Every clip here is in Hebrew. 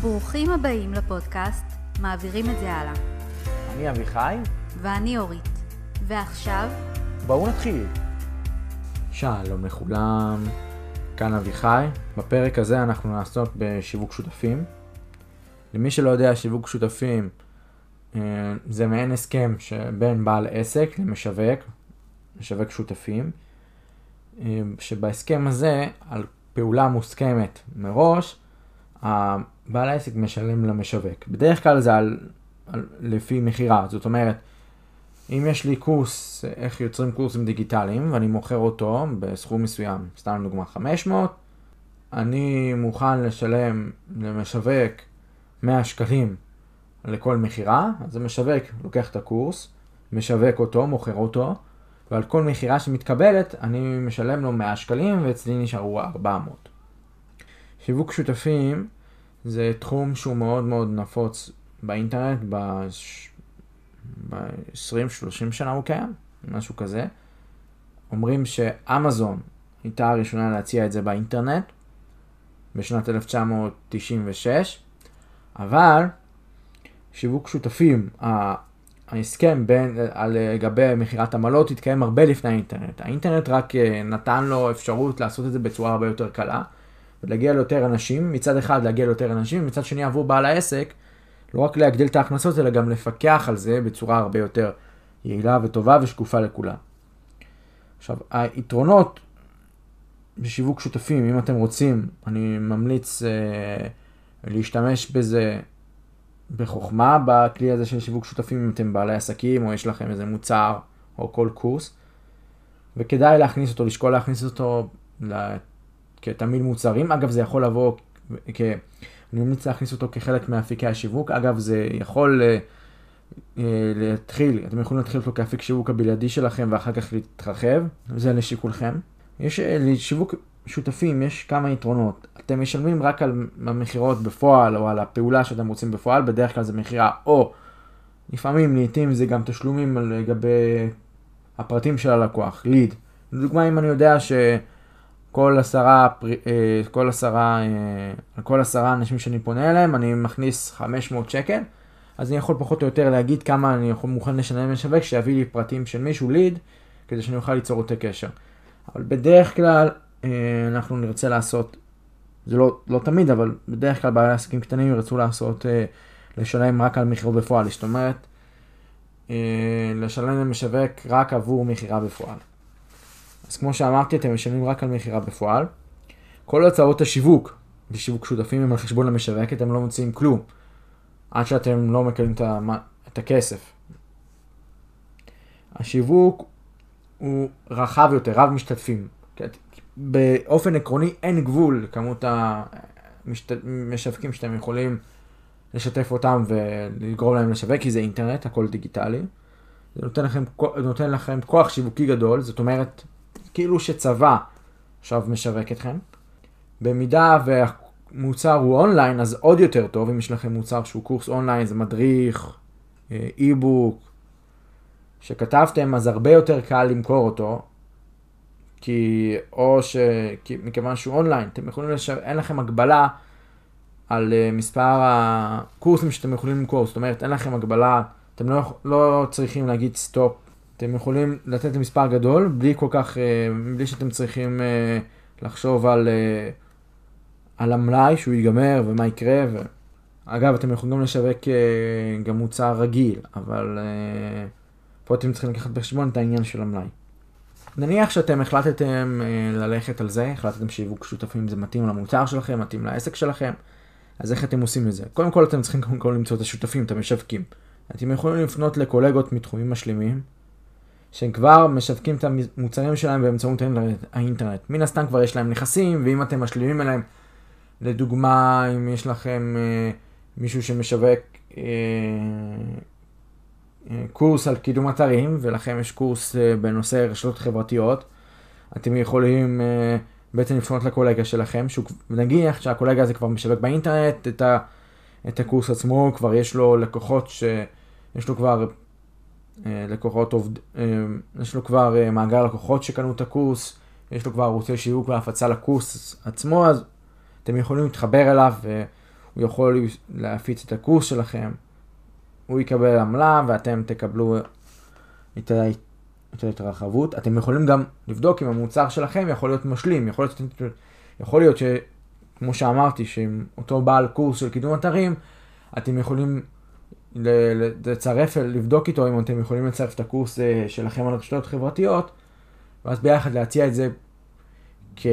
ברוכים הבאים לפודקאסט מעבירים את זה הלאה. אני אביחי, ואני אורית. ועכשיו, בואו נתחיל. שלום לכולם, כאן אביחי. בפרק הזה אנחנו נעסוק בשיווק שותפים. למי שלא יודע, שיווק שותפים אה, זה מעין הסכם שבין בעל עסק למשווק, משווק שותפים, אה, שבהסכם הזה, על פעולה מוסכמת מראש, בעל העסק משלם למשווק. בדרך כלל זה על, על, לפי מכירה, זאת אומרת, אם יש לי קורס איך יוצרים קורסים דיגיטליים ואני מוכר אותו בסכום מסוים, סתם דוגמה 500, אני מוכן לשלם למשווק 100 שקלים לכל מכירה, אז המשווק לוקח את הקורס, משווק אותו, מוכר אותו, ועל כל מכירה שמתקבלת אני משלם לו 100 שקלים ואצלי נשארו 400. שיווק שותפים זה תחום שהוא מאוד מאוד נפוץ באינטרנט, ב-20-30 שנה הוא קיים, משהו כזה. אומרים שאמזון הייתה הראשונה להציע את זה באינטרנט בשנת 1996, אבל שיווק שותפים, ההסכם בין, על לגבי מכירת עמלות התקיים הרבה לפני האינטרנט. האינטרנט רק אה, נתן לו אפשרות לעשות את זה בצורה הרבה יותר קלה. ולהגיע ליותר אנשים, מצד אחד להגיע ליותר אנשים, מצד שני עבור בעל העסק, לא רק להגדיל את ההכנסות, אלא גם לפקח על זה בצורה הרבה יותר יעילה וטובה ושקופה לכולם. עכשיו, היתרונות בשיווק שותפים, אם אתם רוצים, אני ממליץ אה, להשתמש בזה בחוכמה, בכלי הזה של שיווק שותפים, אם אתם בעלי עסקים, או יש לכם איזה מוצר, או כל קורס, וכדאי להכניס אותו, לשקול להכניס אותו כתמיד מוצרים. אגב, זה יכול לבוא, כ... אני ממליץ להכניס אותו כחלק מאפיקי השיווק. אגב, זה יכול uh, uh, להתחיל, אתם יכולים להתחיל אותו כאפיק שיווק הבלעדי שלכם ואחר כך להתרחב, זה לשיקולכם. יש אה, לשיווק שותפים, יש כמה יתרונות. אתם משלמים רק על המכירות בפועל או על הפעולה שאתם רוצים בפועל, בדרך כלל זה מכירה או לפעמים, לעיתים זה גם תשלומים לגבי הפרטים של הלקוח, ליד. לדוגמה, אם אני יודע ש... כל עשרה, אה, כל עשרה, אה, כל עשרה אנשים שאני פונה אליהם, אני מכניס 500 שקל, אז אני יכול פחות או יותר להגיד כמה אני יכול, מוכן לשלם למשווק, שיביא לי פרטים של מישהו, ליד, כדי שאני אוכל ליצור אותו קשר. אבל בדרך כלל אה, אנחנו נרצה לעשות, זה לא, לא תמיד, אבל בדרך כלל בעלי עסקים קטנים ירצו לעשות, לשלם רק על מכירות בפועל, זאת אומרת, לשלם למשווק רק עבור מכירה בפועל. אז כמו שאמרתי, אתם משלמים רק על מכירה בפועל. כל הוצאות השיווק בשיווק שותפים הם על חשבון המשווק, אתם לא מוציאים כלום, עד שאתם לא מקבלים את הכסף. השיווק הוא רחב יותר, רב משתתפים. באופן עקרוני אין גבול לכמות המשווקים שאתם יכולים לשתף אותם ולגרום להם לשווק, כי זה אינטרנט, הכל דיגיטלי. זה נותן לכם, נותן לכם כוח שיווקי גדול, זאת אומרת, כאילו שצבא עכשיו משווק אתכם. במידה והמוצר הוא אונליין, אז עוד יותר טוב, אם יש לכם מוצר שהוא קורס אונליין, זה מדריך, אה, e-book, שכתבתם, אז הרבה יותר קל למכור אותו, כי או ש... כי מכיוון שהוא אונליין, אתם יכולים לש... אין לכם הגבלה על אה, מספר הקורסים שאתם יכולים למכור, זאת אומרת, אין לכם הגבלה, אתם לא, לא צריכים להגיד stop אתם יכולים לתת מספר גדול, בלי כל כך, אה, בלי שאתם צריכים אה, לחשוב על, אה, על המלאי, שהוא ייגמר ומה יקרה. ו... אגב, אתם יכולים גם לשווק גם מוצר רגיל, אבל פה אתם צריכים לקחת בחשבון את העניין של המלאי. נניח שאתם החלטתם ללכת על זה, החלטתם שיווק שותפים זה מתאים למוצר שלכם, מתאים לעסק שלכם, אז איך אתם עושים את זה? קודם כל אתם צריכים קודם כל למצוא את השותפים, את המשווקים. אתם יכולים לפנות לקולגות מתחומים משלימים, שהם כבר משווקים את המוצרים שלהם באמצעות האינטרנט. מן הסתם כבר יש להם נכסים, ואם אתם משלימים אליהם, לדוגמה, אם יש לכם אה, מישהו שמשווק אה, אה, קורס על קידום אתרים, ולכם יש קורס אה, בנושא רשתות חברתיות, אתם יכולים אה, בעצם לפנות לקולגה שלכם, נגיח שהקולגה הזה כבר משווק באינטרנט את, ה, את הקורס עצמו, כבר יש לו לקוחות שיש לו כבר לקוחות עובד... אה, יש לו כבר אה, מאגר לקוחות שקנו את הקורס, יש לו כבר ערוצי שיווק והפצה לקורס עצמו, אז אתם יכולים להתחבר אליו והוא הוא יכול להפיץ את הקורס שלכם, הוא יקבל עמלה ואתם תקבלו את, ה... את ההתרחבות. אתם יכולים גם לבדוק אם המוצר שלכם יכול להיות משלים, יכול להיות, יכול להיות שכמו שאמרתי, שעם אותו בעל קורס של קידום אתרים, אתם יכולים לצרף, לבדוק איתו אם אתם יכולים לצרף את הקורס אה, שלכם על רשתות חברתיות, ואז ביחד להציע את זה כ...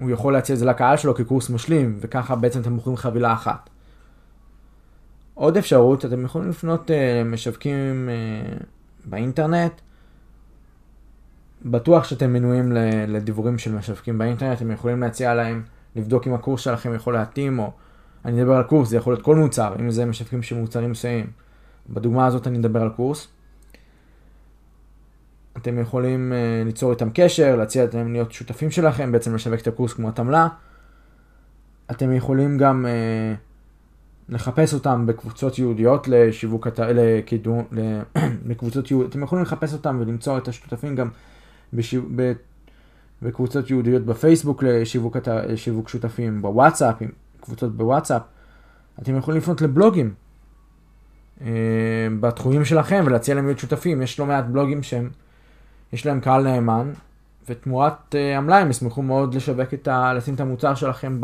הוא יכול להציע את זה לקהל שלו כקורס משלים, וככה בעצם אתם מוכרים חבילה אחת. עוד אפשרות, אתם יכולים לפנות למשווקים uh, uh, באינטרנט. בטוח שאתם מנויים לדיבורים של משווקים באינטרנט, אתם יכולים להציע להם לבדוק אם הקורס שלכם יכול להתאים, או אני אדבר על קורס, זה יכול להיות כל מוצר, אם זה משווקים של מוצרים מסוימים. בדוגמה הזאת אני אדבר על קורס. אתם יכולים uh, ליצור איתם קשר, להציע להם להיות שותפים שלכם, בעצם לשווק את הקורס כמו התמלה. אתם יכולים גם uh, לחפש אותם בקבוצות יהודיות לשיווק, לקידום, בקבוצות יהודיות, אתם יכולים לחפש אותם ולמצוא את השותפים גם בשיו, ב, בקבוצות יהודיות בפייסבוק לשיווק, לשיווק שותפים, בוואטסאפ, קבוצות בוואטסאפ. אתם יכולים לפנות לבלוגים uh, בתחומים שלכם ולהציע להם להיות שותפים. יש לא מעט בלוגים שהם יש להם קהל נאמן, ותמורת uh, עמלה הם ישמחו מאוד לשווק את ה... לשים את המוצר שלכם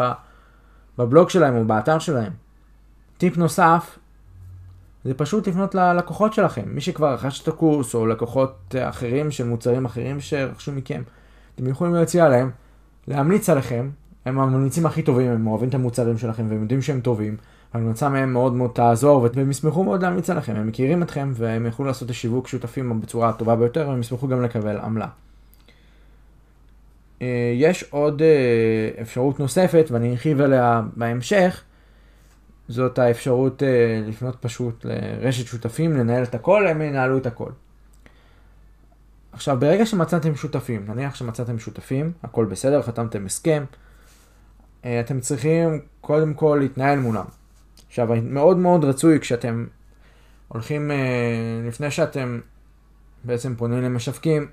בבלוג שלהם או באתר שלהם. טיפ נוסף, זה פשוט לפנות ללקוחות שלכם. מי שכבר רכש את הקורס, או לקוחות אחרים של מוצרים אחרים שרכשו מכם, אתם יכולים להציע להם, להמליץ עליכם, הם הממליצים הכי טובים, הם אוהבים את המוצרים שלכם והם יודעים שהם טובים, ההמלצה מהם מאוד מאוד תעזור, והם ישמחו מאוד להמליץ עליכם, הם מכירים אתכם והם יוכלו לעשות את השיווק שותפים בצורה הטובה ביותר, והם ישמחו גם לקבל עמלה. אה, יש עוד אה, אפשרות נוספת, ואני ארחיב עליה בהמשך, זאת האפשרות אה, לפנות פשוט לרשת שותפים, לנהל את הכל, הם ינהלו את הכל. עכשיו, ברגע שמצאתם שותפים, נניח שמצאתם שותפים, הכל בסדר, חתמתם הסכם, אתם צריכים קודם כל להתנהל מולם. עכשיו, מאוד מאוד רצוי כשאתם הולכים, אה, לפני שאתם בעצם פונים למשווקים,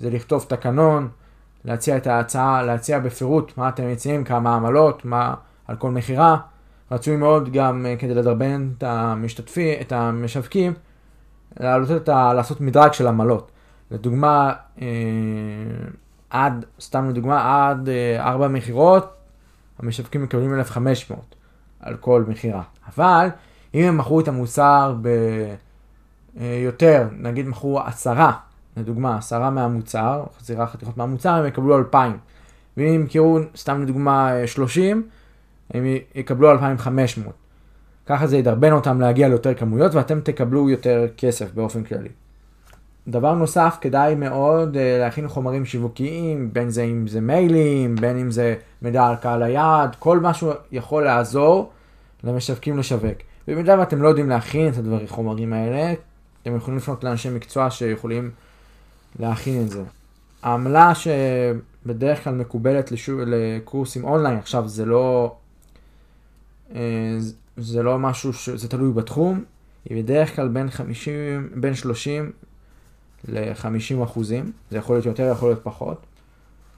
זה לכתוב תקנון, להציע את ההצעה, להציע בפירוט מה אתם מציעים, כמה עמלות, מה על כל מכירה. רצוי מאוד גם אה, כדי לדרבן את המשתתפים, את המשווקים, לעלות את ה... לעשות מדרג של עמלות. לדוגמה, אה, עד, סתם לדוגמה, עד ארבע מכירות, המשווקים מקבלים 1,500. על כל מכירה. אבל אם הם מכרו את המוצר ביותר, אה, נגיד מכרו עשרה, לדוגמה, עשרה מהמוצר, חזירה חתיכות מהמוצר, הם יקבלו 2,000. ואם ימכרו, סתם לדוגמה, 30, הם יקבלו 2,500. ככה זה ידרבן אותם להגיע ליותר כמויות ואתם תקבלו יותר כסף באופן כללי. דבר נוסף, כדאי מאוד uh, להכין חומרים שיווקיים, בין זה אם זה מיילים, בין אם זה מידע על קהל היעד, כל משהו יכול לעזור למשווקים לשווק. במידה ואתם לא יודעים להכין את הדברים, חומרים האלה, אתם יכולים לפנות לאנשי מקצוע שיכולים להכין את זה. העמלה שבדרך כלל מקובלת לשוב, לקורסים אונליין, עכשיו זה לא, אה, זה לא משהו שזה תלוי בתחום, היא בדרך כלל בין 50, בין 30 ל-50 אחוזים, זה יכול להיות יותר, יכול להיות פחות,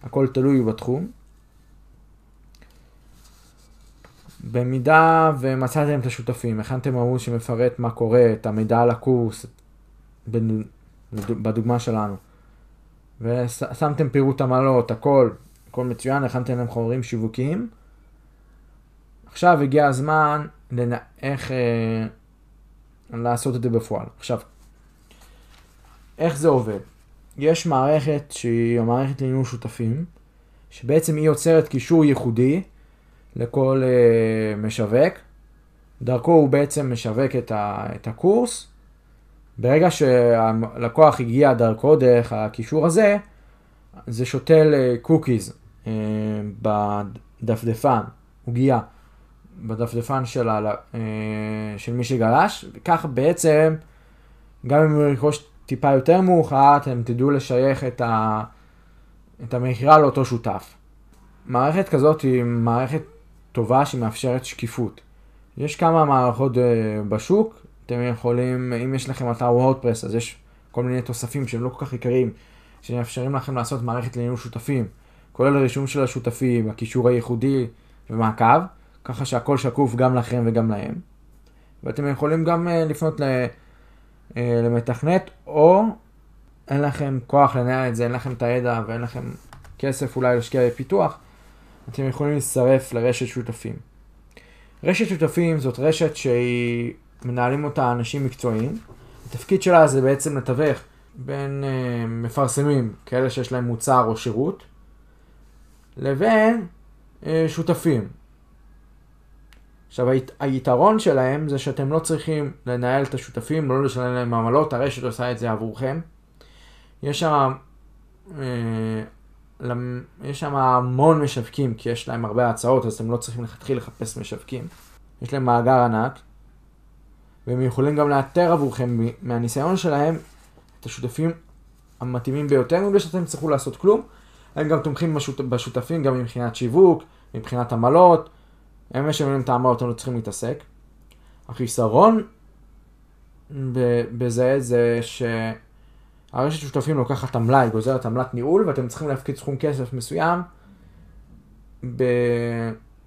הכל תלוי בתחום. במידה ומצאתם את השותפים, הכנתם ערוץ שמפרט מה קורה, את המידע על הקורס, בדוגמה שלנו, ושמתם פירוט עמלות, הכל, הכל מצוין, הכנתם להם חומרים שיווקיים, עכשיו הגיע הזמן לנ... איך אה, לעשות את זה בפועל. עכשיו, איך זה עובד? יש מערכת שהיא המערכת לניהול שותפים, שבעצם היא יוצרת קישור ייחודי לכל uh, משווק. דרכו הוא בעצם משווק את, ה, את הקורס. ברגע שהלקוח הגיע דרכו דרך הקישור הזה, זה שותל קוקיז uh, uh, בדפדפן, עוגיה, בדפדפן של, ה, uh, של מי שגלש, וכך בעצם, גם אם הוא ירכוש טיפה יותר מאוחר, אתם תדעו לשייך את, ה, את המכירה לאותו שותף. מערכת כזאת היא מערכת טובה שמאפשרת שקיפות. יש כמה מערכות uh, בשוק, אתם יכולים, אם יש לכם אתר וורדפרס, אז יש כל מיני תוספים שהם לא כל כך עיקריים, שמאפשרים לכם לעשות מערכת לניהול שותפים, כולל רישום של השותפים, הקישור הייחודי ומעקב. ככה שהכל שקוף גם לכם וגם להם. ואתם יכולים גם אה, לפנות אה, למתכנת, או אין לכם כוח לנהל את זה, אין לכם את הידע ואין לכם כסף אולי להשקיע בפיתוח, אתם יכולים להצטרף לרשת שותפים. רשת שותפים זאת רשת שהיא, מנהלים אותה אנשים מקצועיים. התפקיד שלה זה בעצם לתווך בין uh, מפרסמים, כאלה שיש להם מוצר או שירות, לבין uh, שותפים. עכשיו הית, היתרון שלהם זה שאתם לא צריכים לנהל את השותפים, לא לשלם להם עמלות, הרשת עושה את זה עבורכם. יש שם, אה, יש שם המון משווקים, כי יש להם הרבה הצעות, אז אתם לא צריכים להתחיל לחפש משווקים. יש להם מאגר ענק, והם יכולים גם לאתר עבורכם מהניסיון שלהם את השותפים המתאימים ביותר, מבלי שאתם תצטרכו לעשות כלום. הם גם תומכים בשותפים גם מבחינת שיווק, מבחינת עמלות, הם משלמים את העמלות, הם לא צריכים להתעסק. החיסרון בזה זה שהרשת שותפים לוקחת עמלה, גוזרת עמלת ניהול, ואתם צריכים להפקיד סכום כסף מסוים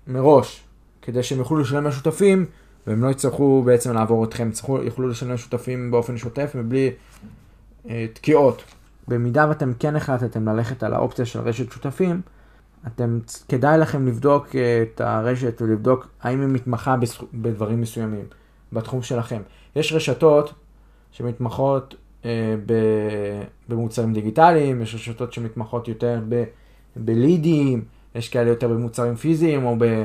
מראש, כדי שהם יוכלו לשלם לשותפים, והם לא יצטרכו בעצם לעבור אתכם, יצטרכו, יוכלו לשלם לשותפים באופן שוטף ובלי אה, תקיעות. במידה ואתם כן החלטתם ללכת על האופציה של רשת שותפים, אתם, כדאי לכם לבדוק אה, את הרשת ולבדוק האם היא מתמחה בדברים מסוימים בתחום שלכם. יש רשתות שמתמחות אה, במוצרים דיגיטליים, יש רשתות שמתמחות יותר ב, בלידים, יש כאלה יותר במוצרים פיזיים, או, ב,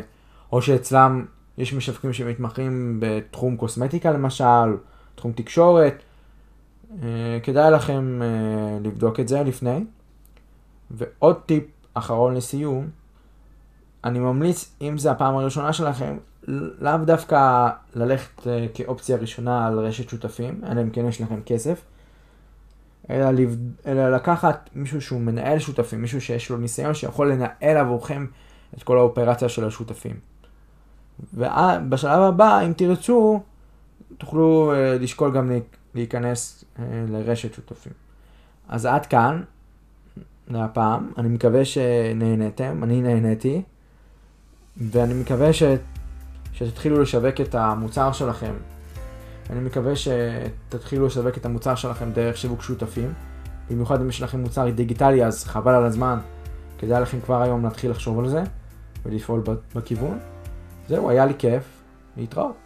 או שאצלם יש משווקים שמתמחים בתחום קוסמטיקה למשל, תחום תקשורת. אה, כדאי לכם לבדוק את זה לפני. ועוד טיפ אחרון לסיום, אני ממליץ, אם זה הפעם הראשונה שלכם, לאו דווקא ללכת אה, כאופציה ראשונה על רשת שותפים, אלא אם כן יש לכם כסף, אלא, לב... אלא לקחת מישהו שהוא מנהל שותפים, מישהו שיש לו ניסיון שיכול לנהל עבורכם את כל האופרציה של השותפים. ובשלב הבא, אם תרצו, תוכלו uh, לשקול גם להיכנס uh, לרשת שותפים. אז עד כאן, להפעם. אני מקווה שנהנתם, אני נהניתי, ואני מקווה ש... שתתחילו לשווק את המוצר שלכם. אני מקווה שתתחילו לשווק את המוצר שלכם דרך שיווק שותפים. במיוחד אם יש לכם מוצר דיגיטלי אז חבל על הזמן. כדאי לכם כבר היום להתחיל לחשוב על זה ולפעול בכיוון. זהו, היה לי כיף. להתראות.